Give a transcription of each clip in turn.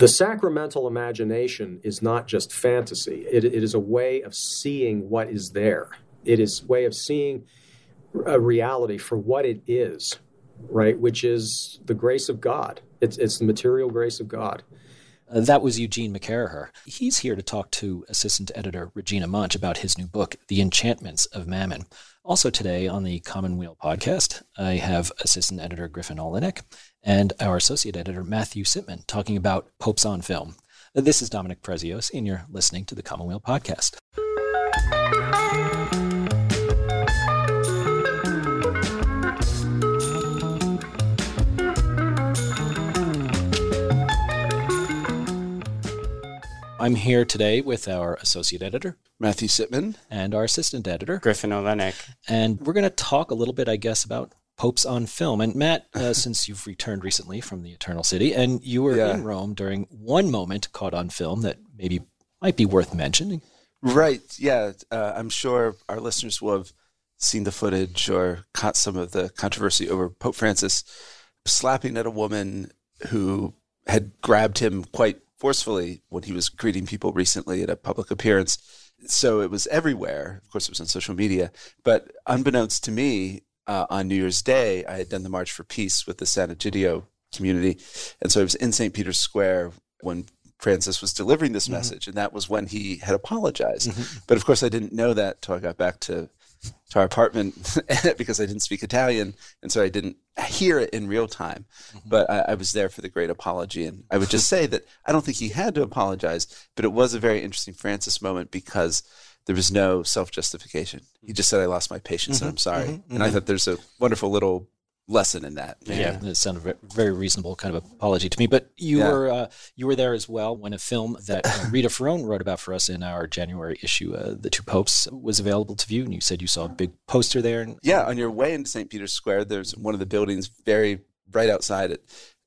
The sacramental imagination is not just fantasy, it, it is a way of seeing what is there. It is a way of seeing a reality for what it is, right? Which is the grace of God. It's, it's the material grace of God. Uh, that was Eugene McCarraher. He's here to talk to assistant editor Regina Munch about his new book, The Enchantments of Mammon. Also today on the Commonweal podcast, I have assistant editor Griffin Oleynick and our associate editor Matthew Sitman talking about popes on film. This is Dominic Preziosi, and you're listening to the Commonweal podcast. I'm here today with our associate editor, Matthew Sitman, and our assistant editor, Griffin Oleynick. And we're going to talk a little bit, I guess, about popes on film. And Matt, uh, since you've returned recently from the Eternal City, and you were yeah. in Rome during one moment caught on film that maybe might be worth mentioning. Right. Yeah. Uh, I'm sure our listeners will have seen the footage or caught some of the controversy over Pope Francis slapping at a woman who had grabbed him quite forcefully when he was greeting people recently at a public appearance. So it was everywhere. Of course, it was on social media. But unbeknownst to me, uh, on New Year's Day, I had done the March for Peace with the Sant'Egidio community. And so I was in St. Peter's Square when Francis was delivering this mm-hmm. message. And that was when he had apologized. Mm-hmm. But of course, I didn't know that until I got back to to our apartment because I didn't speak Italian, and so I didn't hear it in real time. Mm-hmm. But I, I, was there for the great apology, and I would just say that I don't think he had to apologize, but it was a very interesting Francis moment because there was no self justification. He just said, "I lost my patience, mm-hmm. and I'm sorry." Mm-hmm. And I mm-hmm. thought there's a wonderful little lesson in that. Yeah, yeah it sounded very reasonable kind of apology to me. But you yeah. were uh, you were there as well when a film that uh, Rita Ferrone wrote about for us in our January issue, uh, "The Two Popes," was available to view, and you said you saw a big poster there. And- yeah, on your way into St. Peter's Square, there's one of the buildings very right outside it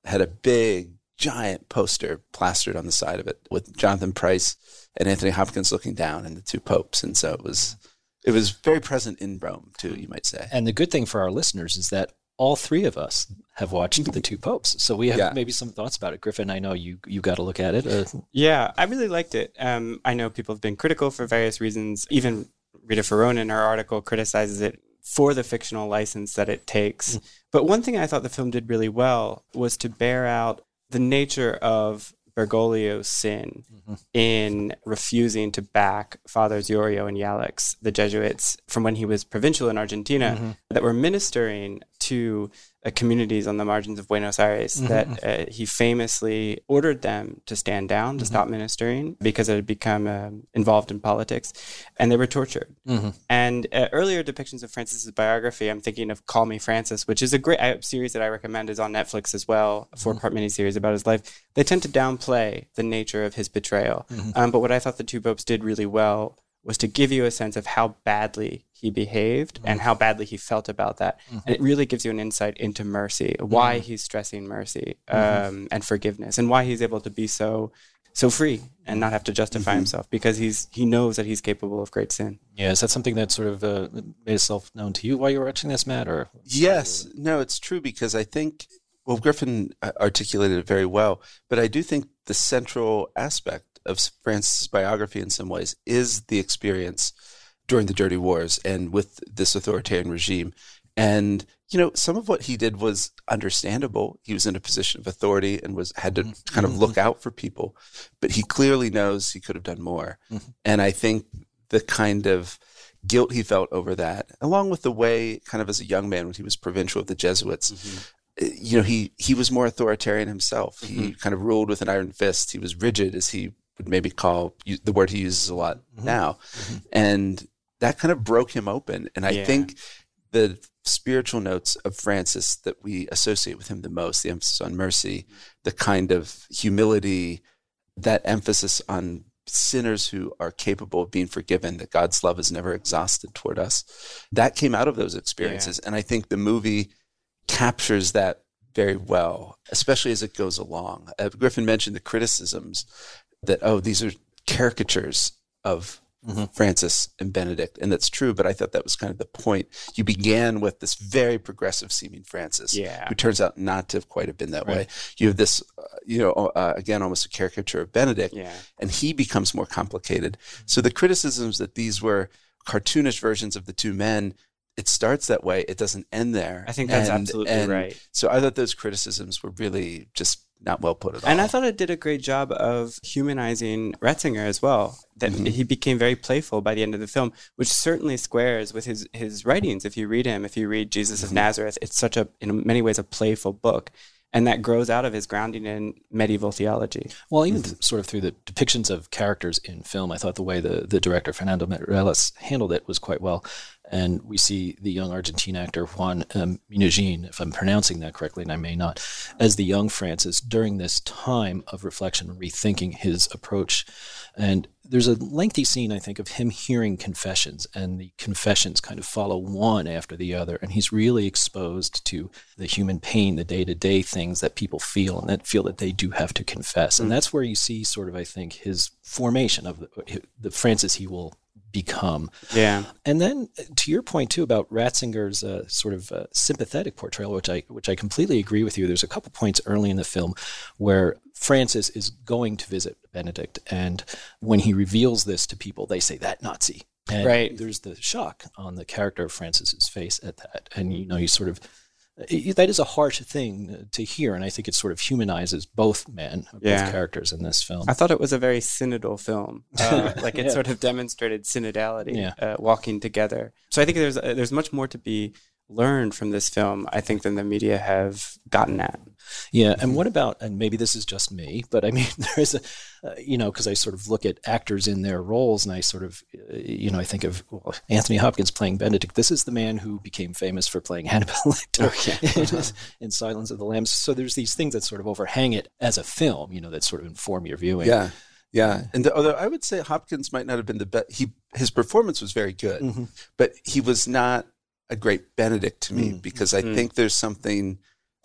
had a big giant poster plastered on the side of it with Jonathan Pryce and Anthony Hopkins looking down and the two popes, and so it was. It was very present in Rome too, you might say. And the good thing for our listeners is that all three of us have watched the two popes so we have yeah. maybe some thoughts about it griffin i know you you got to look at it uh, yeah i really liked it um, i know people have been critical for various reasons even rita ferrone in her article criticizes it for the fictional license that it takes mm. but one thing i thought the film did really well was to bear out the nature of Bergoglio's sin mm-hmm. in refusing to back Fathers Yorio and Jalics, the Jesuits, from when he was provincial in Argentina, mm-hmm. that were ministering to uh, communities on the margins of Buenos Aires mm-hmm. that uh, he famously ordered them to stand down, to mm-hmm. stop ministering because it had become um, involved in politics, and they were tortured. Mm-hmm. And uh, earlier depictions of Francis's biography, I'm thinking of Call Me Francis, which is a great series that I recommend, is on Netflix as well, a four part mm-hmm. miniseries about his life. They tend to downplay the nature of his betrayal. Mm-hmm. Um, but what I thought the two popes did really well was to give you a sense of how badly he behaved mm-hmm. and how badly he felt about that. Mm-hmm. And it really gives you an insight into mercy, why mm-hmm. he's stressing mercy mm-hmm. um, and forgiveness, and why he's able to be so so free and not have to justify mm-hmm. himself because he's he knows that he's capable of great sin. Yeah, is that something that sort of uh, made itself known to you while you were watching this, Matt? Or yes, no, it's true because I think well Griffin uh, articulated it very well, but I do think the central aspect of Francis' biography in some ways is the experience during the Dirty Wars and with this authoritarian regime. And you know, some of what he did was understandable. He was in a position of authority and was had to mm-hmm. kind of look out for people, but he clearly knows he could have done more. Mm-hmm. And I think the kind of guilt he felt over that, along with the way, kind of as a young man when he was provincial of the Jesuits, mm-hmm. Eh, you know, he he was more authoritarian himself. He mm-hmm. kind of ruled with an iron fist. He was rigid, as he would maybe call the word he uses a lot mm-hmm. now. Mm-hmm. And that kind of broke him open. And I yeah. think the spiritual notes of Francis that we associate with him the most, the emphasis on mercy, the kind of humility, that emphasis on sinners who are capable of being forgiven, that God's love is never exhausted toward us, that came out of those experiences. Yeah. And I think the movie captures that very well, especially as it goes along. Uh, Griffin mentioned the criticisms that, oh, these are caricatures of mm-hmm. Francis and Benedict, and that's true. But I thought that was kind of the point. You began with this very progressive seeming Francis, yeah. who turns out not to have quite have been that right. way. You have this, uh, you know, uh, again, almost a caricature of Benedict, yeah. and he becomes more complicated. So the criticisms that these were cartoonish versions of the two men it starts that way. It doesn't end there. I think that's and, absolutely and right. So I thought those criticisms were really just not well put at all. And I thought it did a great job of humanizing Ratzinger as well. That mm-hmm. he became very playful by the end of the film, which certainly squares with his his writings. If you read him, if you read Jesus mm-hmm. of Nazareth, it's such a in many ways a playful book. And that grows out of his grounding in medieval theology. Well, even mm-hmm. sort of through the depictions of characters in film, I thought the way the, the director Fernando Meirelles handled it was quite well and we see the young Argentine actor Juan um, if I'm pronouncing that correctly, and I may not, as the young Francis during this time of reflection and rethinking his approach. And there's a lengthy scene, I think, of him hearing confessions, and the confessions kind of follow one after the other, and he's really exposed to the human pain, the day to day things that people feel, and that feel that they do have to confess. And mm. that's where you see, sort of, I think, his formation of the, the Francis he will become. Yeah. And then uh, to your point too about Ratzinger's uh, sort of uh, sympathetic portrayal, which I which I completely agree with you. There's a couple points early in the film where Francis is going to visit Benedict, and when he reveals this to people, they say that Nazi. And right. There's the shock on the character of Francis's face at that, and you know, you sort of that is a harsh thing to hear, and I think it sort of humanizes both men, both yeah. characters in this film. I thought it was a very synodal film, uh, like it yeah. sort of demonstrated synodality, yeah. uh, walking together. So I think there's uh, there's much more to be learned from this film, I think, than the media have gotten at. Yeah, and what about? And maybe this is just me, but I mean, there's a, uh, you know, because I sort of look at actors in their roles, and I sort of, uh, you know, I think of well, Anthony Hopkins playing Benedict. This is the man who became famous for playing Hannibal Lecter oh, in, in, Silence of the Lambs. So there's these things that sort of overhang it as a film, you know, that sort of inform your viewing. Yeah. Yeah, and the, although I would say Hopkins might not have been the best, he his performance was very good, mm-hmm. but he was not a great Benedict to me mm. because I mm. think there's something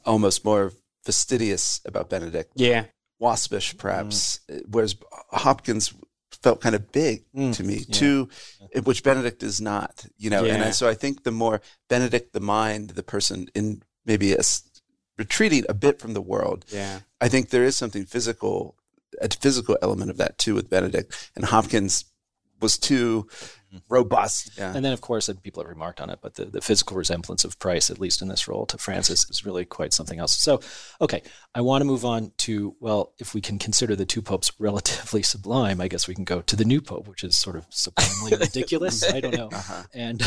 almost more fastidious about Benedict. Yeah. Waspish, perhaps, mm. whereas Hopkins felt kind of big mm. to me, yeah. too, which Benedict is not, you know. Yeah. And I, so I think the more Benedict, the mind, the person in maybe a, retreating a bit from the world, yeah. I think there is something physical, a physical element of that too with Benedict. And Hopkins was too. Robust. Yeah. And then, of course, and people have remarked on it, but the, the physical resemblance of Pryce, at least in this role, to Francis is really quite something else. So, okay, I want to move on to, well, if we can consider the two popes relatively sublime, I guess we can go to the new pope, which is sort of sublimely ridiculous. I don't know. Uh-huh. And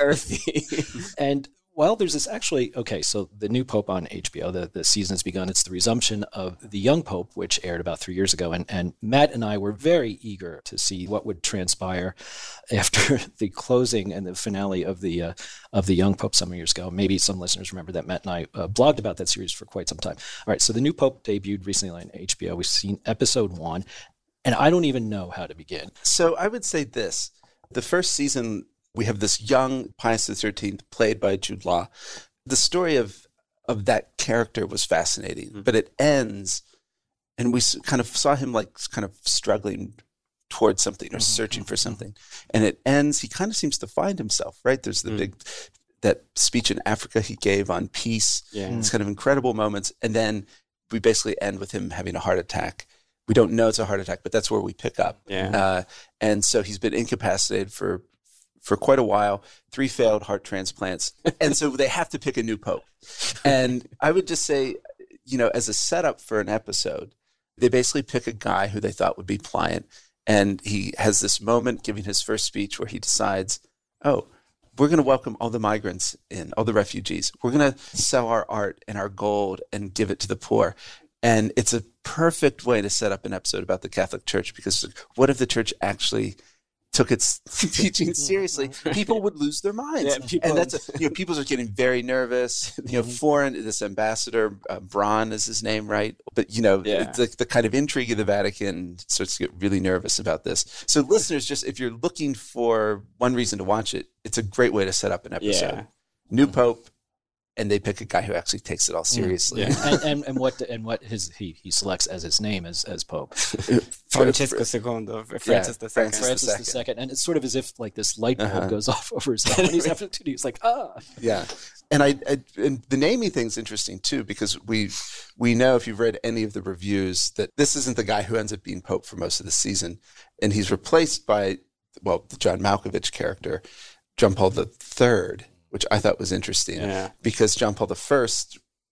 earthy. and well, there's this actually, okay, so the new Pope on HBO, the, the season has begun. It's the resumption of The Young Pope, which aired about three years ago. And, and Matt and I were very eager to see what would transpire after the closing and the finale of the, uh, of the Young Pope some years ago. Maybe some listeners remember that Matt and I uh, blogged about that series for quite some time. All right, so the new Pope debuted recently on HBO. We've seen episode one, and I don't even know how to begin. So I would say this the first season we have this young Pius XIII played by Jude Law. The story of of that character was fascinating, mm-hmm. but it ends, and we kind of saw him like kind of struggling towards something or mm-hmm. searching for mm-hmm. something, and it ends. He kind of seems to find himself. Right? There's the mm-hmm. big that speech in Africa he gave on peace. Yeah. It's kind of incredible moments, and then we basically end with him having a heart attack. We don't know it's a heart attack, but that's where we pick up. Yeah. Uh, and so he's been incapacitated for for quite a while, three failed heart transplants. and so they have to pick a new pope. And I would just say, you know, as a setup for an episode, they basically pick a guy who they thought would be pliant. And he has this moment giving his first speech where he decides, oh, we're going to welcome all the migrants in, all the refugees. We're going to sell our art and our gold and give it to the poor. And it's a perfect way to set up an episode about the Catholic Church because what if the church actually took its teaching seriously, people would lose their minds. Yeah, people, and that's a, you know people are getting very nervous. You know, mm-hmm. foreign this ambassador uh, Braun is his name, right? But you know, yeah. the, the kind of intrigue of the Vatican starts to get really nervous about this. So, listeners, just if you're looking for one reason to watch it, it's a great way to set up an episode. Yeah. New Pope, and they pick a guy who actually takes it all seriously. Yeah. and, and, and what and what his he, he selects as his name as as Pope. Francesco II, Francis Yeah, II. Francis Francis the the second, and it's sort of as if like this light bulb Uh-huh. goes off over his head when he's having to. He's like, ah, Yeah, and I, I and the naming thing's interesting too because we we know if you've read any of the reviews that this isn't the guy who ends up being pope for most of the season, and he's replaced by well the John Malkovich character, John Paul III, which I thought was interesting Yeah. because John Paul I.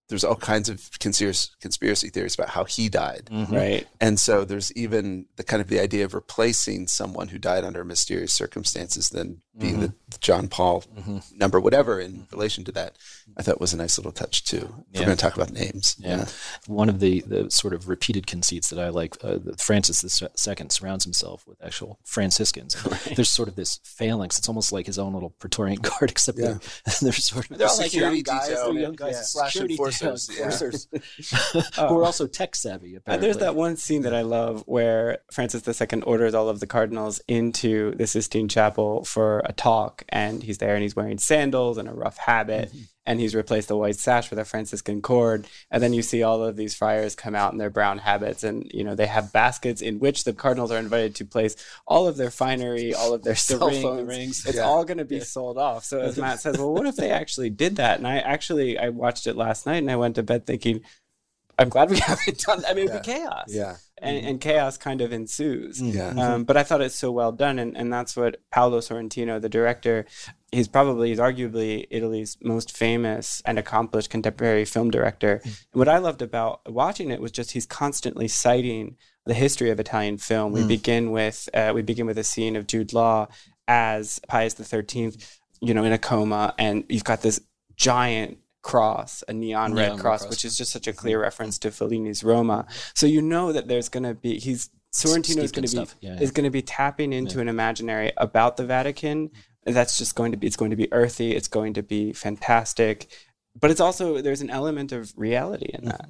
There's all kinds of conspiracy, conspiracy theories about how he died. Mm-hmm. Right. And so there's even the kind of the idea of replacing someone who died under mysterious circumstances than being the, the John Paul number, whatever in relation to that. I thought was a nice little touch too. Yeah. We're going to talk about names. Yeah. One of the, the sort of repeated conceits that I like, uh, that Francis II surrounds himself with actual Franciscans. There's sort of this phalanx. It's almost like his own little Praetorian Guard, except Yeah. they're, they're sort of They're all like security young guys, detail, they're young guys, yeah. Slash security enforcers, detail yeah. enforcers who are also tech savvy. Uh, Apparently. there's that one scene that I love where Francis II orders all of the cardinals into the Sistine Chapel for a talk, and he's there and he's wearing sandals and a rough habit, mm-hmm. and he's replaced the white sash with a Franciscan cord. And then you see all of these friars come out in their brown habits, and you know they have baskets in which the cardinals are invited to place all of their finery, all of their cell the rings. It's Yeah. all going to be sold off. So as Matt says, well, what if they actually did that? And I actually I watched it last night, and I went to bed thinking. I'm glad we haven't done that. I mean, it'd be chaos. Yeah. And, mm-hmm. and chaos kind of ensues. Mm-hmm. Yeah. Um, mm-hmm. but I thought it's so well done. And, and that's what Paolo Sorrentino, the director, he's probably, he's arguably Italy's most famous and accomplished contemporary film director. And what I loved about watching it was just he's constantly citing the history of Italian film. We mm. begin with, uh, we begin with a scene of Jude Law as Pius XIII, you know, in a coma. And you've got this giant cross, a neon red cross, cross. which is just such a clear reference to Fellini's Roma. So you know that there's going to be he's Sorrentino is going to be. Yeah, yeah. is going to be tapping into an imaginary about the Vatican. That's just going to be it's going to be earthy. It's going to be fantastic. But it's also there's an element of reality in that.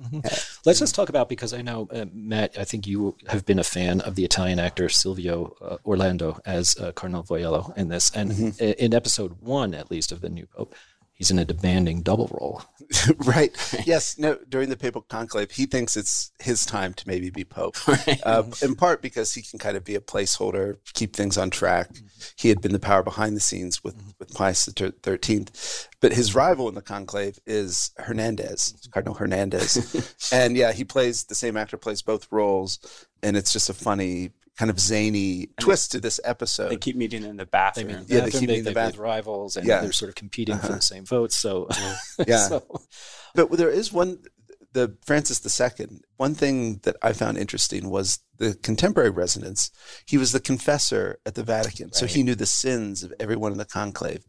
Let's just talk about because I know uh, Matt. I think you have been a fan of the Italian actor Silvio uh, Orlando as uh, Cardinal Voiello in this, and Mm-hmm. in episode one, at least of the new Pope, he's in a demanding double role. right. Yes. No. During the papal conclave, he thinks it's his time to maybe be pope. Uh, in part because he can kind of be a placeholder, keep things on track. Mm-hmm. He had been the power behind the scenes with mm-hmm. with Pius the Thirteenth, but his rival in the conclave is Hernandez, mm-hmm. Cardinal Hernandez, and yeah, he plays the same actor plays both roles, and it's just a funny kind of zany twist to this episode. They keep meeting in the They bathroom. mean, Yeah, they bathroom, keep they, meeting the they- bath- with rivals, and Yeah. Uh-huh. they're sort of competing for the same votes. So, Yeah. so- But there is one, the Francis II. One thing that I found interesting was the contemporary resonance. He was the confessor at the Vatican, so he knew the sins of everyone in the conclave,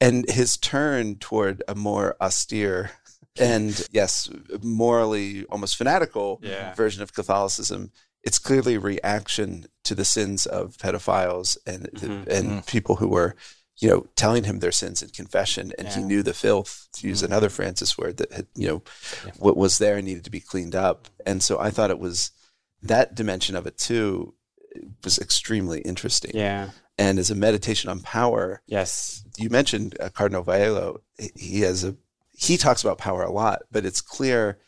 and his turn toward a more austere and yes, morally almost fanatical Yeah. version of Catholicism. It's clearly a reaction to the sins of pedophiles and mm-hmm. and mm-hmm. people who were you know, telling him their sins in confession, and he knew the filth, to use mm-hmm. another Francis word, that had, you know, what was there needed to be cleaned up. And so I thought it was that dimension of it too was extremely interesting. Yeah. And as a meditation on power, Yes. you mentioned uh, Cardinal Voiello. He- He has a he talks about power a lot, but it's clear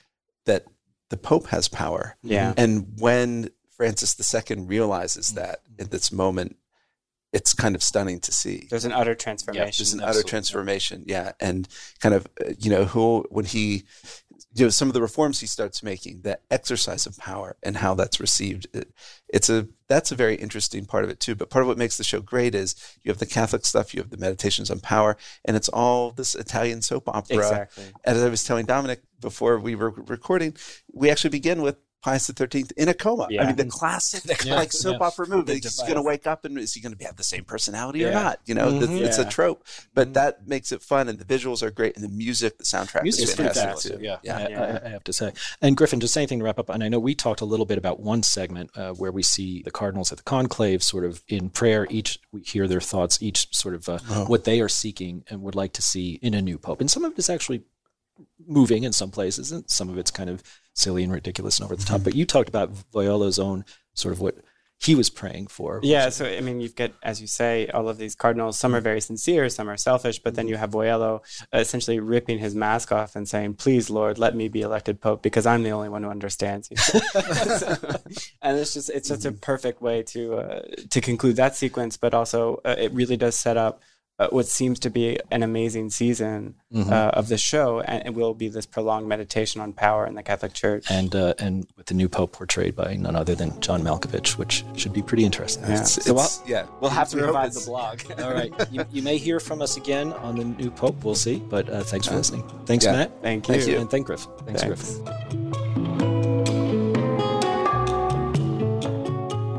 that the Pope has power. Yeah. And when Francis II realizes that at this moment, it's kind of stunning to see. There's an utter transformation. There's an utter transformation, yeah, and kind of uh, you know who when he you know some of the reforms he starts making, that exercise of power and how that's received. It, it's a that's a very interesting part of it too. But part of what makes the show great is you have the Catholic stuff, you have the meditations on power, and it's all this Italian soap opera. Exactly. As I was telling Dominic before we were recording, we actually begin with. Pius the Thirteenth in a coma. I mean, the classic Yeah, like soap yeah. opera movie. He's going to wake up and is he going to have the same personality or not? You know, Mhm. th- it's a trope, but that makes it fun, and the visuals are great, and the music, the soundtrack Music is fantastic too. Yeah, yeah. I, Yeah. I, I have to say. And Griffin, just anything to wrap up. And I know we talked a little bit about one segment uh, where we see the cardinals at the conclave, sort of in prayer. Each we hear their thoughts, each sort of uh, Oh. what they are seeking and would like to see in a new pope. And some of it is actually moving in some places, and some of it's kind of silly and ridiculous and over the top. But you talked about Voiello's own sort of what he was praying for. Yeah, so I mean, you've got, as you say, all of these cardinals. Some are very sincere, some are selfish, but then you have Voiello essentially ripping his mask off and saying, "Please, Lord, let me be elected pope because I'm the only one who understands you." so, and it's just it's such a perfect way to uh, to conclude that sequence, but also uh, it really does set up uh, what seems to be an amazing season mm-hmm. uh, of the show, and it will be this prolonged meditation on power in the Catholic Church, and uh, and with the new pope portrayed by none other than John Malkovich, which should be pretty interesting. Yeah, it's, so we'll, yeah. we'll have to revive the blog. All right, you, you, may hear from us again on the new pope. We'll see, but uh, thanks for listening. Thanks, yeah. Matt. Thank you, thank you, and thank Griff. Thanks, thanks. Griff.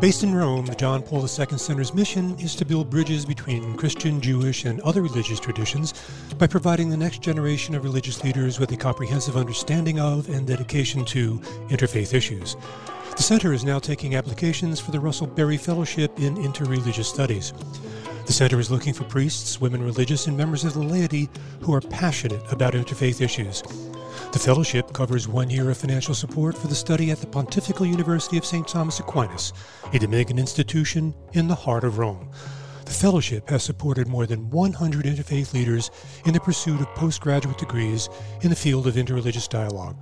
Based in Rome, the John Paul II Center's mission is to build bridges between Christian, Jewish, and other religious traditions by providing the next generation of religious leaders with a comprehensive understanding of and dedication to interfaith issues. The center is now taking applications for the Russell Berrie Fellowship in Interreligious Studies. The center is looking for priests, women religious, and members of the laity who are passionate about interfaith issues. The fellowship covers one year of financial support for the study at the Pontifical University of St. Thomas Aquinas, a Dominican institution in the heart of Rome. The fellowship has supported more than 100 interfaith leaders in the pursuit of postgraduate degrees in the field of interreligious dialogue.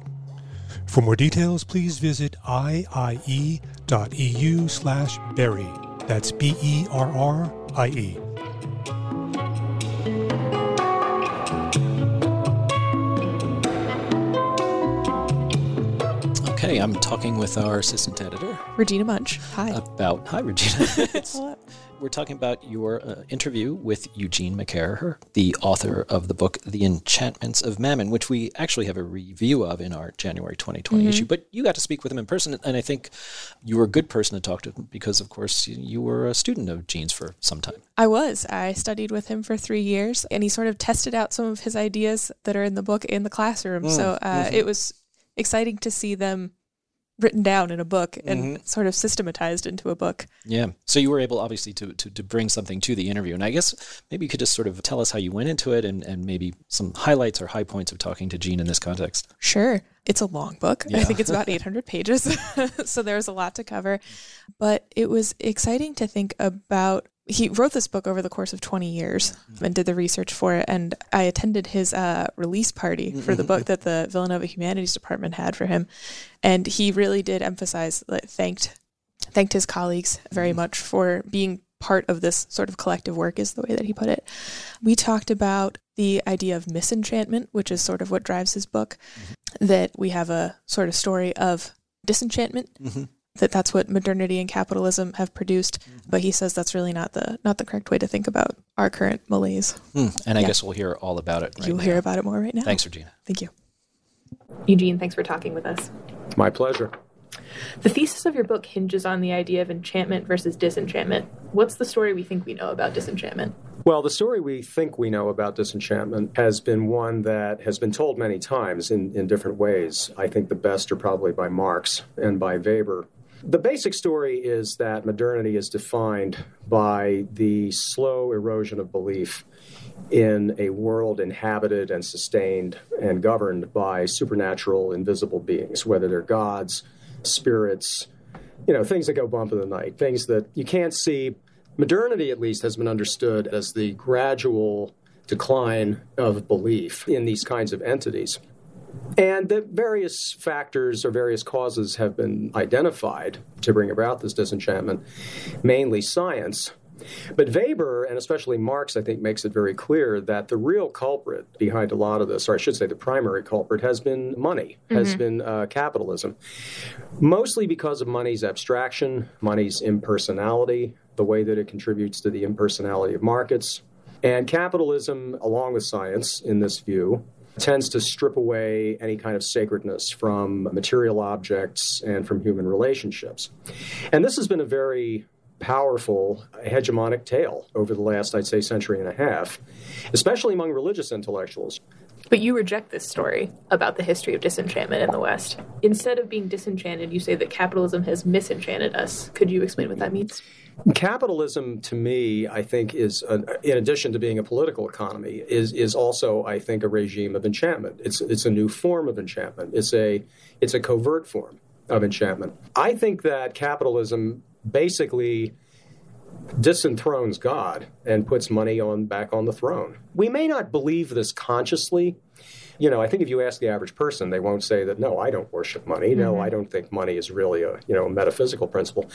For more details, please visit iie.eu slash berrie. That's B-E-R-R-I-E. I'm talking with our assistant editor, Regina Munch. Hi. About hi, Regina. we're talking about your uh, interview with Eugene McCarraher, the author of the book The Enchantments of Mammon, which we actually have a review of in our January 2020 mm-hmm. issue. But you got to speak with him in person, and I think you were a good person to talk to because, of course, you were a student of Gene's for some time. I was. I studied with him for three years, and he sort of tested out some of his ideas that are in the book in the classroom. Mm, so uh, mm-hmm. it was exciting to see them written down in a book and mm-hmm. sort of systematized into a book. Yeah. So you were able, obviously, to, to, to, bring something to the interview. And I guess maybe you could just sort of tell us how you went into it and, and maybe some highlights or high points of talking to Gene in this context. Sure. It's a long book. Yeah. I think it's about 800 pages. so there's a lot to cover. But it was exciting to think about he wrote this book over the course of 20 years mm-hmm. and did the research for it. And I attended his uh, release party for the book mm-hmm. that the Villanova Humanities Department had for him. And he really did emphasize, like, thanked, thanked his colleagues very mm-hmm. much for being part of this sort of collective work, is the way that he put it. We talked about the idea of misenchantment, which is sort of what drives his book, that we have a sort of story of disenchantment. Mm-hmm that that's what modernity and capitalism have produced mm-hmm. but he says that's really not the not the correct way to think about our current malaise hmm. and i yeah. guess we'll hear all about it right you'll now. hear about it more right now thanks regina thank you eugene thanks for talking with us my pleasure the thesis of your book hinges on the idea of enchantment versus disenchantment what's the story we think we know about disenchantment well, the story we think we know about disenchantment has been one that has been told many times in, in different ways. I think the best are probably by Marx and by Weber. The basic story is that modernity is defined by the slow erosion of belief in a world inhabited and sustained and governed by supernatural, invisible beings, whether they're gods, spirits, you know, things that go bump in the night, things that you can't see. Modernity, at least, has been understood as the gradual decline of belief in these kinds of entities. And the various factors or various causes have been identified to bring about this disenchantment, mainly science. But Weber, and especially Marx, I think, makes it very clear that the real culprit behind a lot of this, or I should say the primary culprit, has been money, mm-hmm. has been uh, capitalism. Mostly because of money's abstraction, money's impersonality, the way that it contributes to the impersonality of markets. And capitalism, along with science, in this view, tends to strip away any kind of sacredness from material objects and from human relationships. And this has been a very powerful hegemonic tale over the last, I'd say, century and a half, especially among religious intellectuals. But you reject this story about the history of disenchantment in the West. Instead of being disenchanted, you say that capitalism has misenchanted us. Could you explain what that means? Capitalism, to me, I think is, a, in addition to being a political economy, is is also, I think, a regime of enchantment. It's it's a new form of enchantment. It's a it's a covert form of enchantment. I think that capitalism basically disenthrones God and puts money on back on the throne. We may not believe this consciously. You know, I think if you ask the average person, they won't say that. No, I don't worship money. Mm-hmm. No, I don't think money is really a you know a metaphysical principle.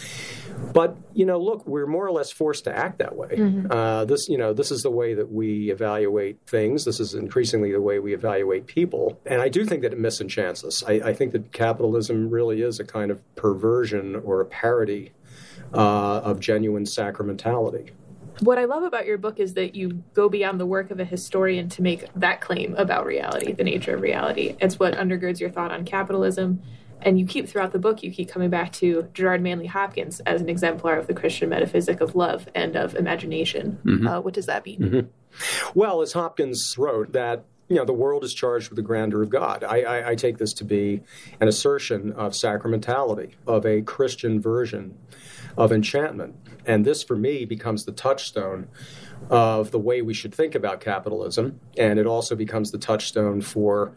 But you know, look, we're more or less forced to act that way. Mm-hmm. Uh, this you know this is the way that we evaluate things. This is increasingly the way we evaluate people. And I do think that it misenchants us. I, I think that capitalism really is a kind of perversion or a parody uh, of genuine sacramentality. What I love about your book is that you go beyond the work of a historian to make that claim about reality, the nature of reality. It's what undergirds your thought on capitalism. And you keep throughout the book, you keep coming back to Gerard Manley Hopkins as an exemplar of the Christian metaphysic of love and of imagination. Mm-hmm. Uh, what does that mean? Mm-hmm. Well, as Hopkins wrote, that you know the world is charged with the grandeur of God. I, I, I take this to be an assertion of sacramentality, of a Christian version of enchantment. And this, for me, becomes the touchstone of the way we should think about capitalism. And it also becomes the touchstone for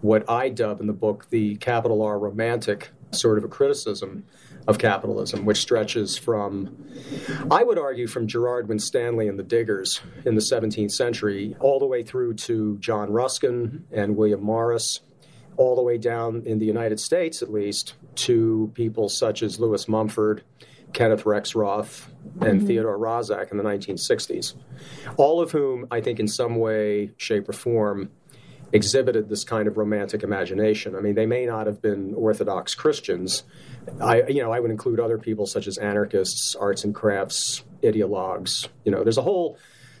what I dub in the book the capital R romantic sort of a criticism of capitalism, which stretches from, I would argue, from Gerard Winstanley and the Diggers in the 17th century all the way through to John Ruskin and William Morris, all the way down in the United States, at least, to people such as Lewis Mumford Kenneth Rexroth, and mm-hmm. Theodore Roszak in the 1960s, all of whom I think in some way, shape, or form exhibited this kind of romantic imagination. I mean, they may not have been Orthodox Christians. I, you know, I would include other people such as anarchists, arts and crafts, ideologues. You know, there's a whole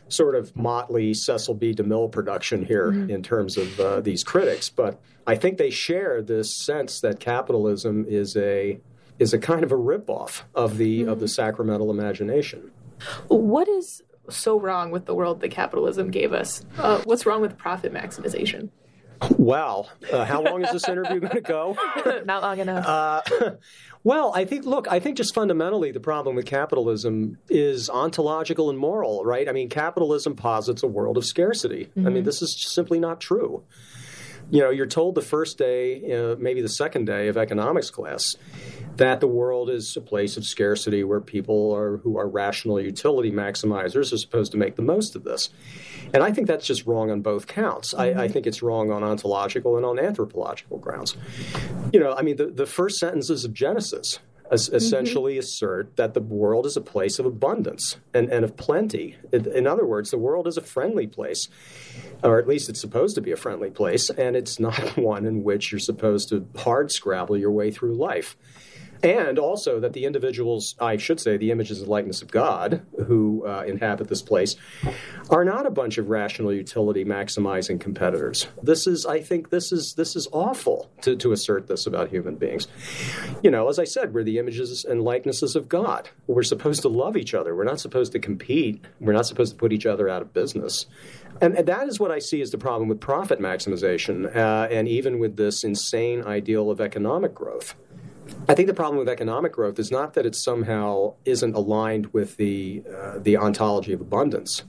sort of motley Cecil B. DeMille production here mm-hmm. in terms of uh, these critics, but I think they share this sense that capitalism is a is a kind of a ripoff of the mm-hmm. of the sacramental imagination. What is so wrong with the world that capitalism gave us? Uh, what's wrong with profit maximization? Well, uh, how long is this interview going to go? Not long enough. Uh, well, I think, look, I think just fundamentally the problem with capitalism is ontological and moral, right? I mean, capitalism posits a world of scarcity. Mm-hmm. I mean, mm-hmm. this is simply not true. You know, you're told the first day, uh, maybe the second day of economics class, that the world is a place of scarcity where people are who are rational utility maximizers are supposed to make the most of this. And I think that's just wrong on both counts. Mm-hmm. I, I, think it's wrong on ontological and on anthropological grounds. You know, I mean, the, the first sentences of Genesis. Essentially mm-hmm. assert that the world is a place of abundance and, and of plenty. In other words, the world is a friendly place, or at least it's supposed to be a friendly place, and it's not one in which you're supposed to hard scrabble your way through life and also that the individuals, I should say, the images and likeness of God who uh, inhabit this place, are not a bunch of rational utility maximizing competitors. This is, I think, this is this is awful to, to assert this about human beings. You know, as I said, we're the images and likenesses of God. We're supposed to love each other. We're not supposed to compete. We're not supposed to put each other out of business. And, and that is what I see as the problem with profit maximization, uh, and even with this insane ideal of economic growth. I think the problem with economic growth is not that it somehow isn't aligned with the uh, the ontology of abundance.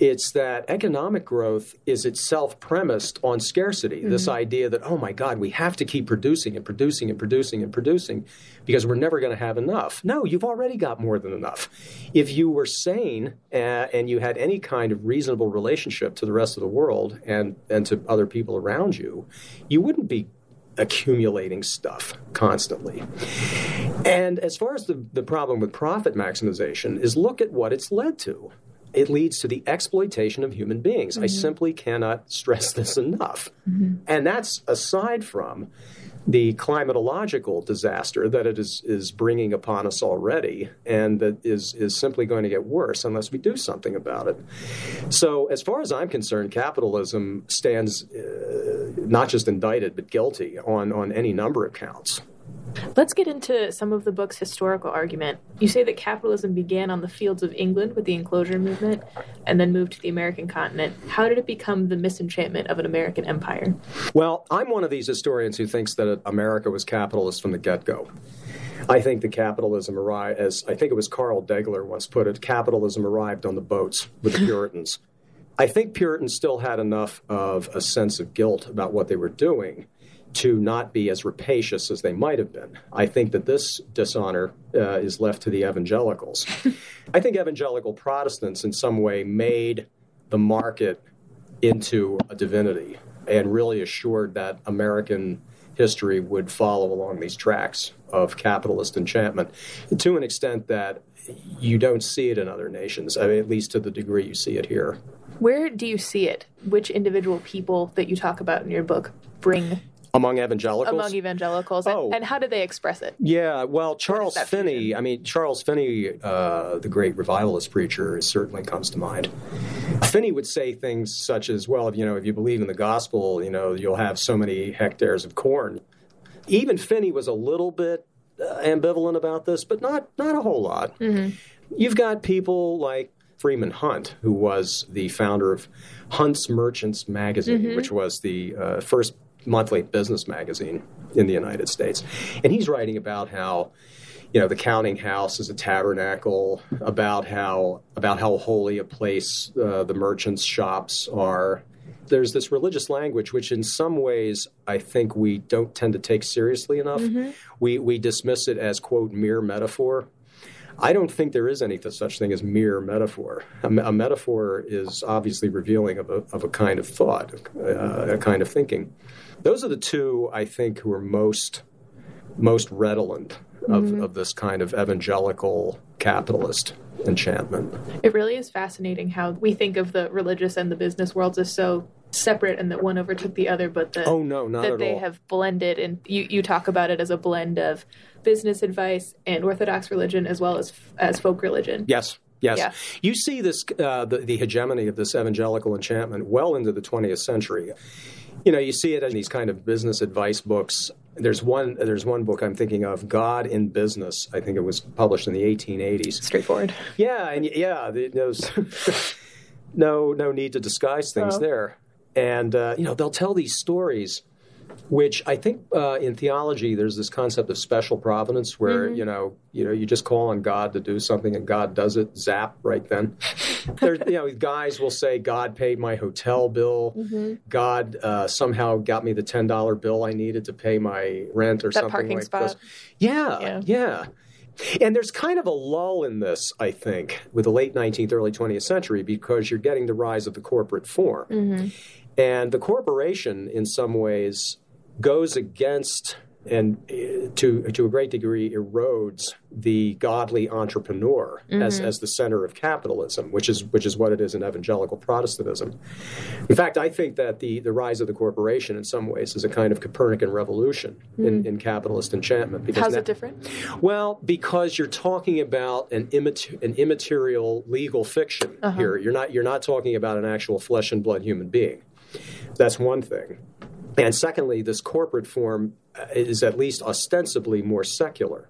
It's that economic growth is itself premised on scarcity. Mm-hmm. This idea that oh my God, we have to keep producing and producing and producing and producing because we're never going to have enough. No, you've already got more than enough. If you were sane uh, and you had any kind of reasonable relationship to the rest of the world and and to other people around you, you wouldn't be accumulating stuff constantly. And as far as the, the problem with profit maximization is look at what it's led to. It leads to the exploitation of human beings. Mm-hmm. I simply cannot stress this enough. Mm-hmm. And that's aside from the climatological disaster that it is, is bringing upon us already and that is, is simply going to get worse unless we do something about it. So, as far as I'm concerned, capitalism stands uh, not just indicted but guilty on, on any number of counts. Let's get into some of the book's historical argument. You say that capitalism began on the fields of England with the enclosure movement and then moved to the American continent. How did it become the misenchantment of an American empire? Well, I'm one of these historians who thinks that America was capitalist from the get go. I think the capitalism arrived, as I think it was Carl Degler once put it, capitalism arrived on the boats with the Puritans. I think Puritans still had enough of a sense of guilt about what they were doing to not be as rapacious as they might have been. I think that this dishonor uh, is left to the evangelicals. I think evangelical Protestants, in some way, made the market into a divinity and really assured that American history would follow along these tracks of capitalist enchantment to an extent that you don't see it in other nations, I mean, at least to the degree you see it here. Where do you see it? Which individual people that you talk about in your book bring among evangelicals? Among evangelicals. Oh. And, and, how do they express it? Yeah, well, Charles Finney, I mean, Charles Finney, uh, the great revivalist preacher, certainly comes to mind. Finney would say things such as, well, if, you know, if you believe in the gospel, you know, you'll have so many hectares of corn. Even Finney was a little bit uh, ambivalent about this, but not, not a whole lot. Mm-hmm. You've got people like Freeman Hunt, who was the founder of Hunt's Merchants Magazine, mm-hmm. which was the uh, first monthly business magazine in the United States. And he's writing about how you know the counting house is a tabernacle about how about how holy a place uh, the merchants shops are there's this religious language which in some ways i think we don't tend to take seriously enough mm-hmm. we we dismiss it as quote mere metaphor I don't think there is any such thing as mere metaphor. A, a metaphor is obviously revealing of a, of a kind of thought, uh, a kind of thinking. Those are the two I think who are most most redolent of, mm-hmm. of this kind of evangelical capitalist enchantment. It really is fascinating how we think of the religious and the business worlds as so separate and that one overtook the other, but that oh no, not that they all. have blended. And you you talk about it as a blend of business advice and Orthodox religion as well as as folk religion. Yes. Yes, yeah. you see this uh, the, the hegemony of this evangelical enchantment well into the 20th century. You know, you see it in these kind of business advice books. There's one. There's one book I'm thinking of, God in Business. I think it was published in the 1880s. Straightforward. Yeah, and yeah, there's no no need to disguise things oh. there. And uh, you know, they'll tell these stories which I think uh, in theology there's this concept of special providence where mm-hmm. you know you know you just call on God to do something and God does it zap right then. There's you know guys will say God paid my hotel bill, mm-hmm. God uh, somehow got me the ten dollar bill I needed to pay my rent or that something parking like spot. this. Yeah, yeah, yeah. And there's kind of a lull in this, I think, with the late 19th, early 20th century because you're getting the rise of the corporate form. Mm-hmm. And the corporation, in some ways, goes against and uh, to to a great degree erodes the godly entrepreneur mm-hmm. as, as the center of capitalism, which is which is what it is in evangelical Protestantism. In fact, I think that the, the rise of the corporation in some ways is a kind of Copernican revolution mm-hmm. in, in capitalist enchantment. Because How's now, it different? Well, because you're talking about an, an immaterial legal fiction uh-huh. here. You're not you're not talking about an actual flesh and blood human being. That's one thing. And secondly, this corporate form uh, is at least ostensibly more secular.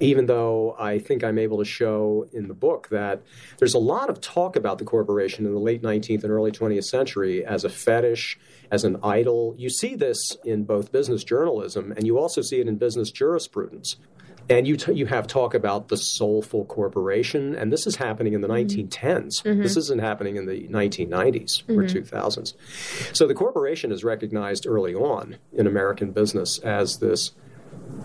Even though I think I'm able to show in the book that there's a lot of talk about the corporation in the late 19th and early 20th century as a fetish, as an idol. You see this in both business journalism and you also see it in business jurisprudence. And you, t- you have talk about the soulful corporation, and this is happening in the mm-hmm. 1910s. Mm-hmm. This isn't happening in the 1990s mm-hmm. or 2000s. So the corporation is recognized early on in American business as this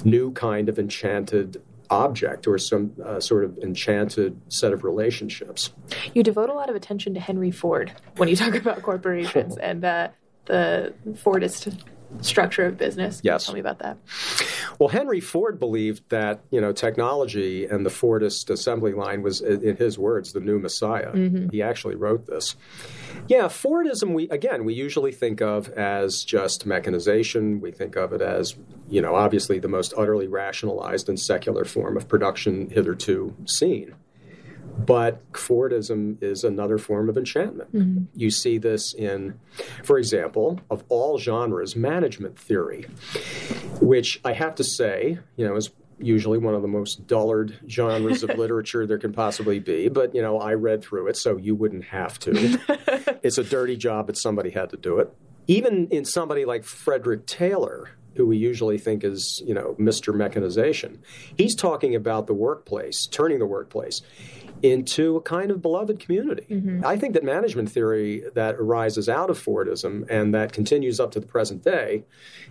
new kind of enchanted object or some uh, sort of enchanted set of relationships. You devote a lot of attention to Henry Ford when you talk about corporations and uh, the Fordist structure of business. Yes. Tell me about that. Well, Henry Ford believed that you know technology and the Fordist assembly line was, in his words, the new Messiah. Mm-hmm. He actually wrote this. Yeah, Fordism. We again, we usually think of as just mechanization. We think of it as you know, obviously the most utterly rationalized and secular form of production hitherto seen. But Fordism is another form of enchantment. Mm-hmm. You see this in, for example, of all genres, management theory, which I have to say, you know, is usually one of the most dullard genres of literature there can possibly be. But, you know, I read through it, so you wouldn't have to. it's a dirty job, but somebody had to do it. Even in somebody like Frederick Taylor, who we usually think is, you know, Mr. Mechanization. He's talking about the workplace, turning the workplace into a kind of beloved community. Mm-hmm. I think that management theory that arises out of Fordism and that continues up to the present day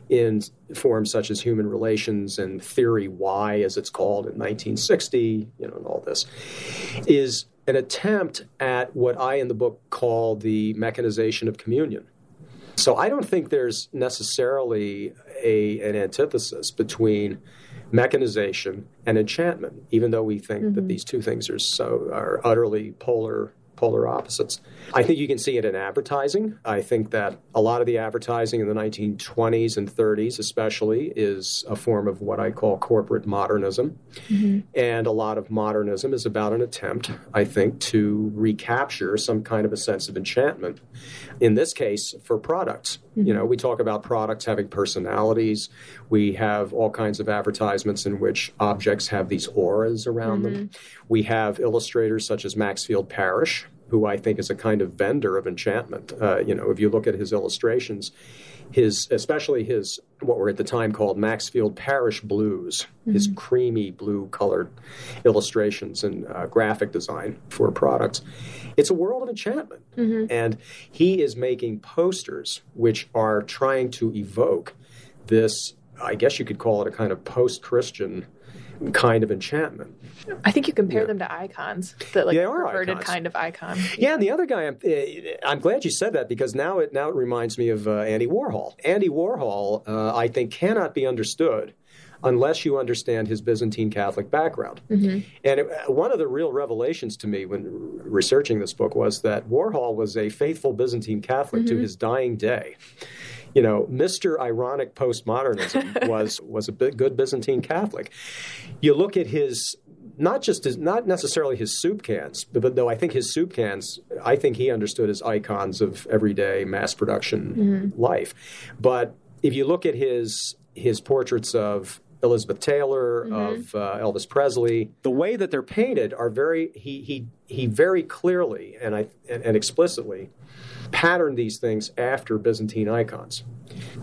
in forms such as human relations and theory Y, as it's called in 1960, you know, and all this, is an attempt at what I in the book call the mechanization of communion. So I don't think there's necessarily a, an antithesis between mechanization and enchantment, even though we think mm-hmm. that these two things are so are utterly polar polar opposites. I think you can see it in advertising. I think that a lot of the advertising in the 1920s and 30s, especially, is a form of what I call corporate modernism. Mm-hmm. And a lot of modernism is about an attempt, I think, to recapture some kind of a sense of enchantment. In this case, for products. Mm-hmm. You know, we talk about products having personalities. We have all kinds of advertisements in which objects have these auras around mm-hmm. them. We have illustrators such as Maxfield Parrish, who I think is a kind of vendor of enchantment. Uh, you know, if you look at his illustrations, his especially his what were at the time called Maxfield Parrish blues, mm-hmm. his creamy blue colored illustrations and uh, graphic design for products. It's a world of enchantment, mm-hmm. and he is making posters which are trying to evoke this. I guess you could call it a kind of post-Christian kind of enchantment. I think you compare yeah. them to icons, that like yeah, perverted icons. kind of icon. Yeah, and the other guy, I'm, eh, I'm, glad you said that because now it now it reminds me of uh, Andy Warhol. Andy Warhol, uh, I think, cannot be understood unless you understand his Byzantine Catholic background. Mm-hmm. And it, one of the real revelations to me when researching this book was that Warhol was a faithful Byzantine Catholic mm-hmm. to his dying day you know, Mr. Ironic postmodernism was was a good Byzantine Catholic. You look at his not just his, not necessarily his soup cans, but, though I think his soup cans, I think he understood as icons of everyday mass production mm-hmm. life. But if you look at his his portraits of Elizabeth Taylor, mm-hmm. of uh, Elvis Presley. The way that they're painted are very he he he very clearly and I and, and explicitly patterned these things after Byzantine icons.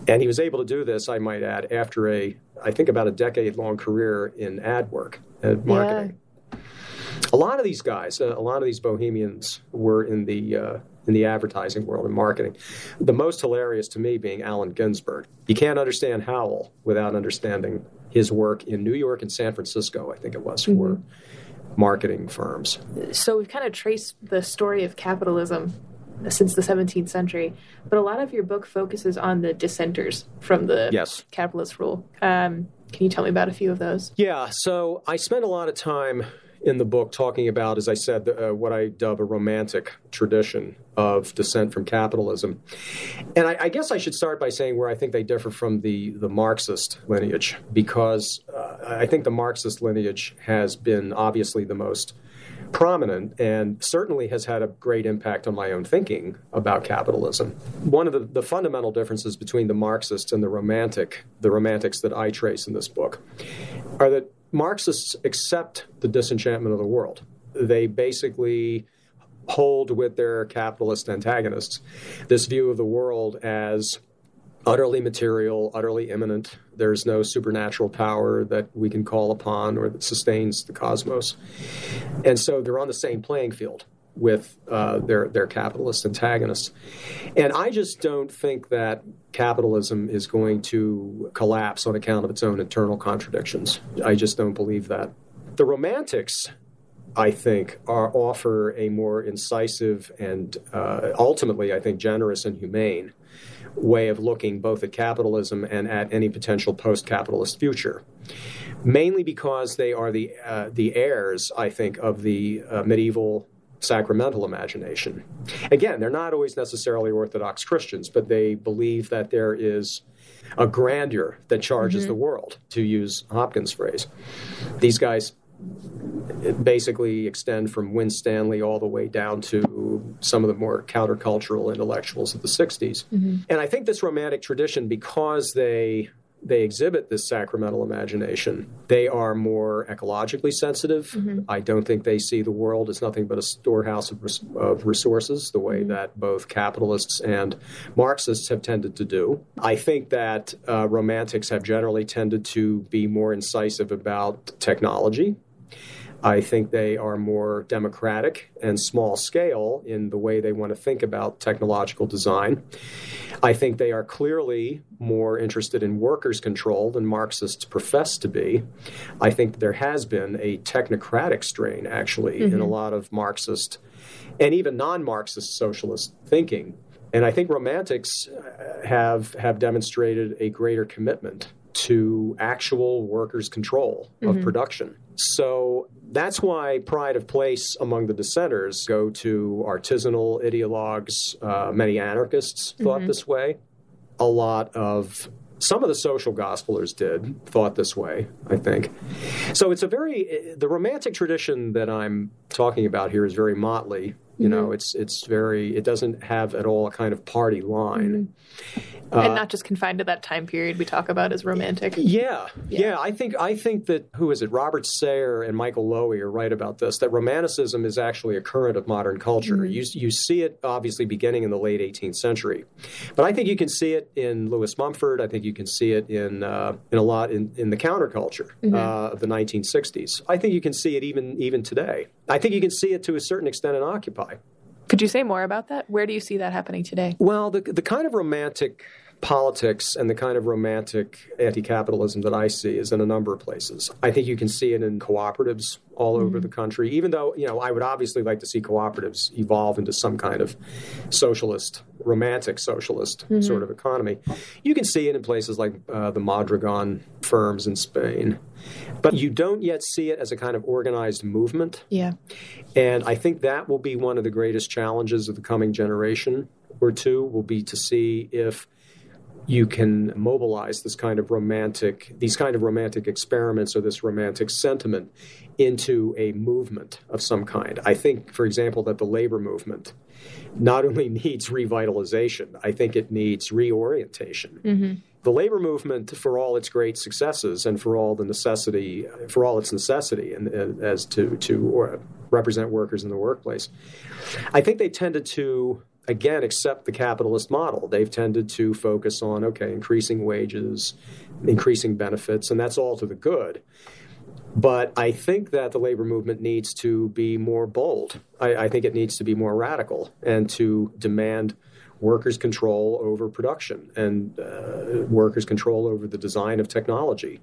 And he was able to do this, I might add, after a, I think, about a decade long career in ad work and marketing. Yeah. A lot of these guys, uh, a lot of these bohemians were in the uh, in the advertising world and marketing. The most hilarious to me being Allen Ginsberg. You can't understand Howl without understanding his work in New York and San Francisco. I think it was for mm-hmm. marketing firms. So we've kind of traced the story of capitalism since the 17th century. But a lot of your book focuses on the dissenters from the yes. capitalist rule. Um, can you tell me about a few of those? Yeah, so I spent a lot of time in the book talking about, as I said, uh, what I dub a romantic tradition of dissent from capitalism. And I, I, guess I should start by saying where I think they differ from the, the Marxist lineage, because uh, I think the Marxist lineage has been obviously the most prominent and certainly has had a great impact on my own thinking about capitalism. One of the, the fundamental differences between the Marxists and the romantic, the romantics that I trace in this book, are that Marxists accept the disenchantment of the world. They basically hold with their capitalist antagonists this view of the world as utterly material, utterly immanent. There's no supernatural power that we can call upon or that sustains the cosmos. And so they're on the same playing field with uh, their their capitalist antagonists. And I just don't think that capitalism is going to collapse on account of its own internal contradictions. I just don't believe that. The romantics I think, are, offer a more incisive and uh, ultimately, I think, generous and humane way of looking both at capitalism and at any potential post-capitalist future. Mainly because they are the uh, the heirs, I think, of the uh, medieval sacramental imagination. Again, they're not always necessarily Orthodox Christians, but they believe that there is a grandeur that charges mm-hmm. the world, to use Hopkins' phrase. These guys basically extend from Winstanley all the way down to some of the more countercultural intellectuals of the 60s. Mm-hmm. And I think this romantic tradition, because they they exhibit this sacramental imagination. They are more ecologically sensitive. Mm-hmm. I don't think they see the world as nothing but a storehouse of, res- of resources, the way that both capitalists and Marxists have tended to do. I think that uh, romantics have generally tended to be more incisive about technology. I think they are more democratic and small scale in the way they want to think about technological design. I think they are clearly more interested in workers' control than Marxists profess to be. I think there has been a technocratic strain, actually, in a lot of Marxist and even non Marxist socialist thinking. And I think romantics uh, have, have demonstrated a greater commitment to actual workers' control of production. So that's why pride of place among the dissenters go to artisanal ideologues. Uh, many anarchists thought this way. A lot of some of the social gospelers did thought this way, I think. So it's a very the romantic tradition that I'm talking about here is very motley. You know, it's it's very it doesn't have at all a kind of party line. and not just confined to that time period we talk about as romantic. Yeah, yeah, I think I think that who is it? Robert Sayre and Michael Lowy are right about this. That romanticism is actually a current of modern culture. You you see it obviously beginning in the late 18th century, but I think you can see it in Lewis Mumford. I think you can see it in uh, in a lot in, in the counterculture uh, of the 1960s. I think you can see it even even today. I think you can see it to a certain extent in Occupy. Could you say more about that? Where do you see that happening today? Well, the the kind of romantic politics and the kind of romantic anti-capitalism that I see is in a number of places. I think you can see it in cooperatives all over the country. Even though you know, I would obviously like to see cooperatives evolve into some kind of socialist, romantic socialist sort of economy. You can see it in places like uh, the Mondragon firms in Spain, but you don't yet see it as a kind of organized movement. Yeah. And I think that will be one of the greatest challenges of the coming generation or two will be to see if you can mobilize this kind of romantic these kind of romantic experiments or this romantic sentiment into a movement of some kind. I think, for example, that the labor movement not only needs revitalization, I think it needs reorientation. Mm-hmm. The labor movement, for all its great successes and for all the necessity, for all its necessity, and, and as to to or represent workers in the workplace, I think they tended to again accept the capitalist model. They've tended to focus on okay, increasing wages, increasing benefits, and that's all to the good. But I think that the labor movement needs to be more bold. I, I think it needs to be more radical and to demand workers' control over production and uh, workers' control over the design of technology.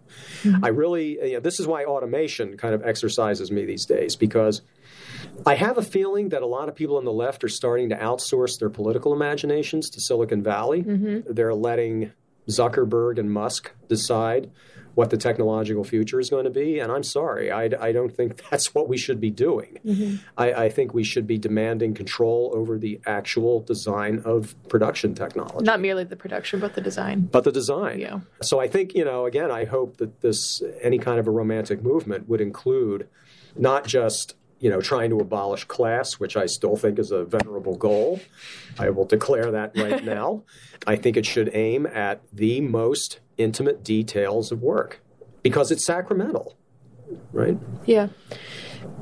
I really, you know, this is why automation kind of exercises me these days because I have a feeling that a lot of people on the left are starting to outsource their political imaginations to Silicon Valley. Mm-hmm. They're letting Zuckerberg and Musk decide what the technological future is going to be. And I'm sorry, I, I don't think that's what we should be doing. Mm-hmm. I, I think we should be demanding control over the actual design of production technology. Not merely the production, but the design. but the design. Yeah. So I think, you know, again, I hope that this, any kind of a romantic movement would include not just, you know, trying to abolish class, which I still think is a venerable goal. I will declare that right now. I think it should aim at the most intimate details of work because it's sacramental, right? Yeah.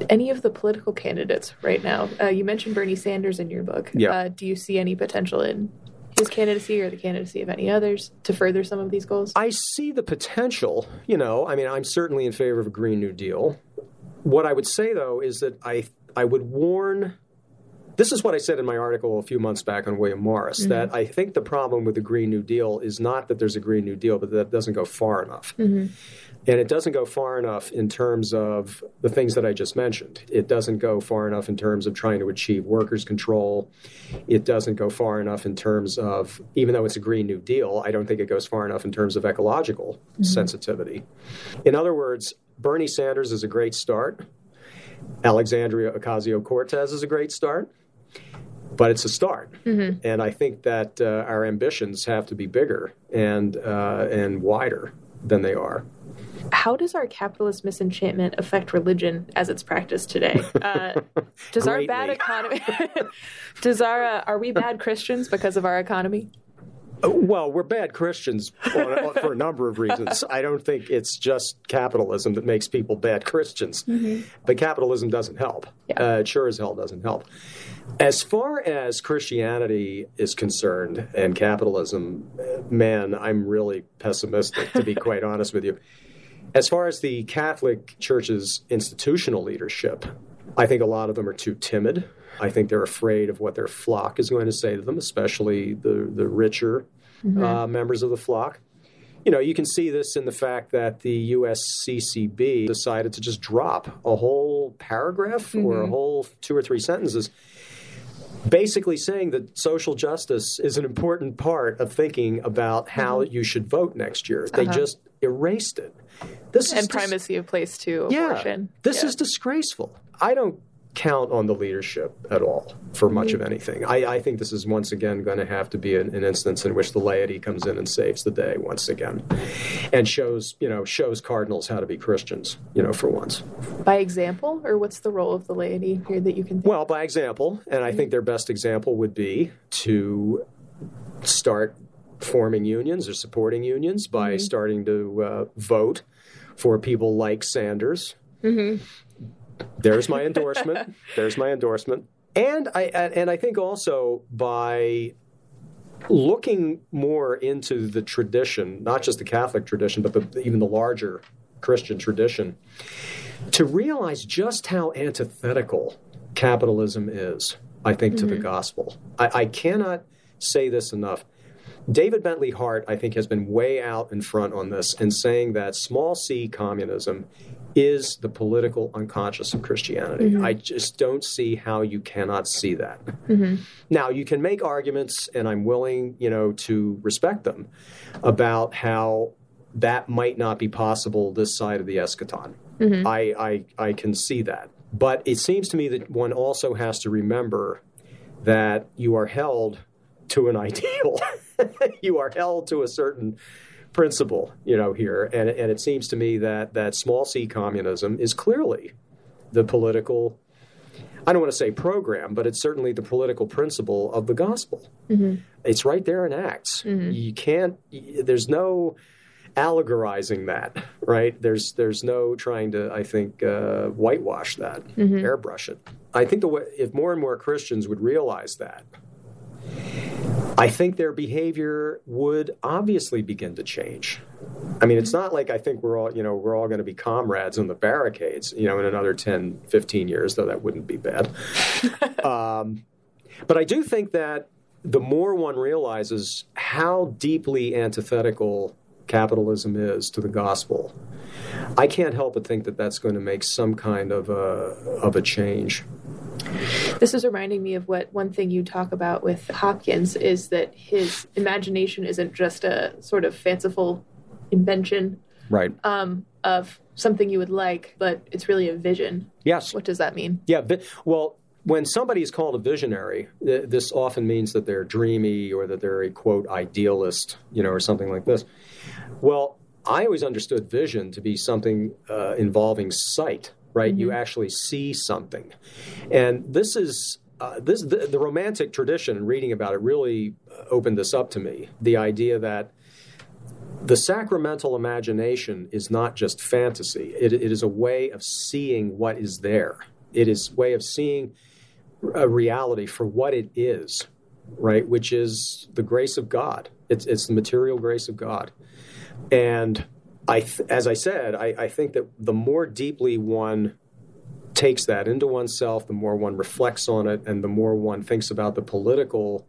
Any of the political candidates right now? Uh, you mentioned Bernie Sanders in your book. Yeah. Uh, do you see any potential in his candidacy or the candidacy of any others to further some of these goals? I see the potential. You know, I mean, I'm certainly in favor of a Green New Deal. What I would say, though, is that I I would warn. This is what I said in my article a few months back on William Morris that mm-hmm. I think the problem with the Green New Deal is not that there's a Green New Deal, but that it doesn't go far enough. Mm-hmm. And it doesn't go far enough in terms of the things that I just mentioned. It doesn't go far enough in terms of trying to achieve workers' control. It doesn't go far enough in terms of, even though it's a Green New Deal, I don't think it goes far enough in terms of ecological mm-hmm. sensitivity. In other words, Bernie Sanders is a great start. Alexandria Ocasio Cortez is a great start, but it's a start. And I think that uh, our ambitions have to be bigger and, uh, and wider than they are. How does our capitalist misenchantment affect religion as it's practiced today? Uh, does our bad economy? does our uh, are we bad Christians because of our economy? Well, we're bad Christians on, for a number of reasons. I don't think it's just capitalism that makes people bad Christians. Mm-hmm. But capitalism doesn't help. Yeah. Uh, it sure as hell doesn't help. As far as Christianity is concerned and capitalism, man, I'm really pessimistic, to be quite honest with you. As far as the Catholic Church's institutional leadership, I think a lot of them are too timid. I think they're afraid of what their flock is going to say to them, especially the, the richer mm-hmm. uh, members of the flock. You know, you can see this in the fact that the USCCB decided to just drop a whole paragraph mm-hmm. or a whole two or three sentences basically saying that social justice is an important part of thinking about how mm-hmm. you should vote next year. They uh-huh. just erased it. This and primacy dis- of place to abortion. Yeah, this yeah. is disgraceful. I don't count on the leadership at all for much of anything. I, I think this is once again going to have to be an, an, instance in which the laity comes in and saves the day once again, and shows you know shows cardinals how to be Christians. You know, for once. By example, or what's the role of the laity here that you can? well, by example, and I think their best example would be to start forming unions or supporting unions by mm-hmm. starting to uh, vote for people like Sanders. Mm-hmm there's my endorsement. There's my endorsement. And I and I think also by looking more into the tradition, not just the Catholic tradition, but the, even the larger Christian tradition, to realize just how antithetical capitalism is, I think, mm-hmm. to the mm-hmm. gospel. I, I cannot say this enough. David Bentley Hart, I think, has been way out in front on this in saying that small c communism is the political unconscious of Christianity. Mm-hmm. I just don't see how you cannot see that. Mm-hmm. Now, you can make arguments, and I'm willing, you know, to respect them about how that might not be possible this side of the eschaton. Mm-hmm. I, I, I can see that. But it seems to me that one also has to remember that you are held to an ideal. you are held to a certain principle, you know, here. And, and it seems to me that, that small c communism is clearly the political, I don't want to say program, but it's certainly the political principle of the gospel. Mm-hmm. It's right there in Acts. Mm-hmm. You can't, there's no allegorizing that, right? There's there's no trying to, I think, uh, whitewash that, mm-hmm. airbrush it. I think the way, if more and more Christians would realize that, I think their behavior would obviously begin to change. I mean, it's not like I think we're all, you know, we're all going to be comrades on the barricades, you know, in another 10, 15 years, though that wouldn't be bad. um, but I do think that the more one realizes how deeply antithetical capitalism is to the gospel, I can't help but think that that's going to make some kind of a, of a change. This is reminding me of what one thing you talk about with Hopkins is that his imagination isn't just a sort of fanciful invention right um, of something you would like, but it's really a vision. Yes. What does that mean? Yeah. Well, when somebody is called a visionary, this often means that they're dreamy or that they're a quote idealist, you know, or something like this. Well, I always understood vision to be something uh, involving sight right? Mm-hmm. You actually see something. And this is uh, this the, the, romantic tradition and reading about it really uh, opened this up to me. The idea that the sacramental imagination is not just fantasy; it, it is a way of seeing what is there. It is a way of seeing a reality for what it is, right? Which is the grace of God. It's it's the material grace of God, and I th- as I said, I, I think that the more deeply one takes that into oneself, the more one reflects on it, and the more one thinks about the political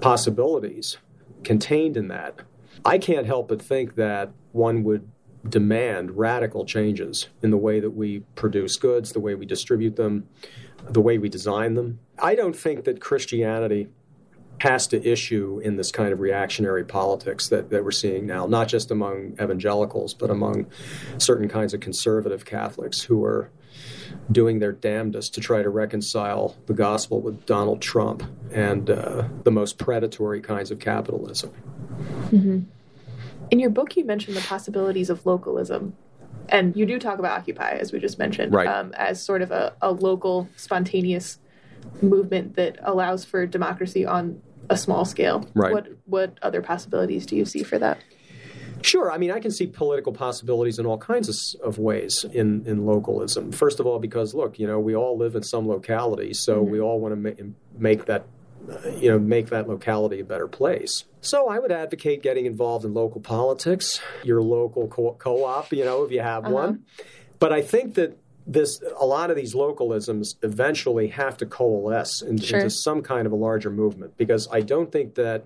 possibilities contained in that, I can't help but think that one would demand radical changes in the way that we produce goods, the way we distribute them, the way we design them. I don't think that Christianity has to issue in this kind of reactionary politics that, that we're seeing now, not just among evangelicals, but among certain kinds of conservative Catholics who are doing their damnedest to try to reconcile the gospel with Donald Trump and uh, the most predatory kinds of capitalism. Mm-hmm. In your book, you mentioned the possibilities of localism. And you do talk about Occupy, as we just mentioned, right. um, as sort of a, a local, spontaneous movement that allows for democracy on a small scale. Right. What what other possibilities do you see for that? Sure. I mean, I can see political possibilities in all kinds of, of ways in, in localism. First of all, because look, you know, we all live in some locality, so mm-hmm. we all want to ma- make that, uh, you know, make that locality a better place. So I would advocate getting involved in local politics, your local co- co-op, you know, if you have uh-huh. one. But I think that this a lot of these localisms eventually have to coalesce into, sure. into some kind of a larger movement because I don't think that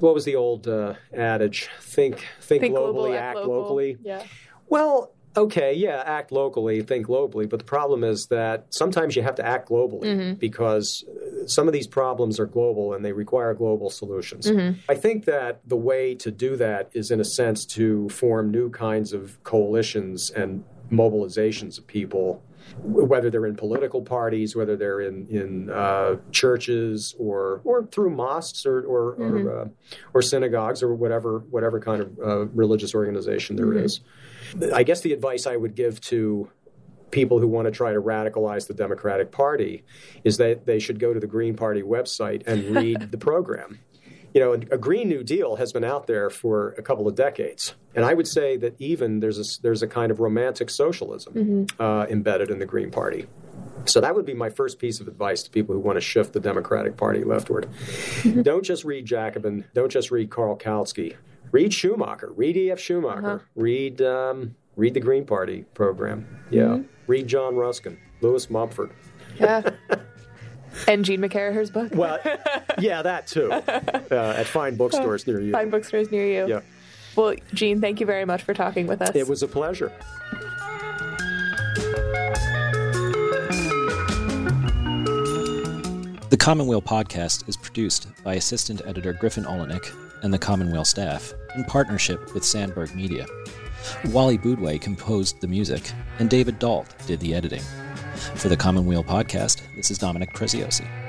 what was the old uh, adage? Think, think, think globally, global, act, act locally. Yeah. Well, okay, yeah, act locally, think globally, but the problem is that sometimes you have to act globally mm-hmm. because uh, some of these problems are global and they require global solutions. Mm-hmm. I think that the way to do that is, in a sense, to form new kinds of coalitions and mobilizations of people whether they're in political parties, whether they're in in uh, churches or or through mosques or or, mm-hmm. or, uh, or, synagogues or whatever whatever kind of uh, religious organization there mm-hmm. is. I guess the advice I would give to people who want to try to radicalize the Democratic Party is that they should go to the Green Party website and read the program you know, a, Green New Deal has been out there for a couple of decades, and I would say that even there's a there's a kind of romantic socialism mm-hmm. uh, embedded in the Green Party. So that would be my first piece of advice to people who want to shift the Democratic Party leftward. Mm-hmm. Don't just read Jacobin. Don't just read Karl Kautsky. Read Schumacher. Read E.F. Schumacher. Uh-huh. Read um, read the Green Party program. Yeah. Mm-hmm. Read John Ruskin. Lewis Mumford. Yeah. and Gene McCarraher's book. Well, yeah, that too. Uh, at fine bookstores near you. Fine bookstores near you. Yeah. Well, Gene, thank you very much for talking with us. It was a pleasure. The Commonweal podcast is produced by assistant editor Griffin Oleynick and the Commonweal staff in partnership with Sandberg Media. Wally Boudway composed the music, and David Dault did the editing. For the Commonweal podcast, this is Dominic Preziosi.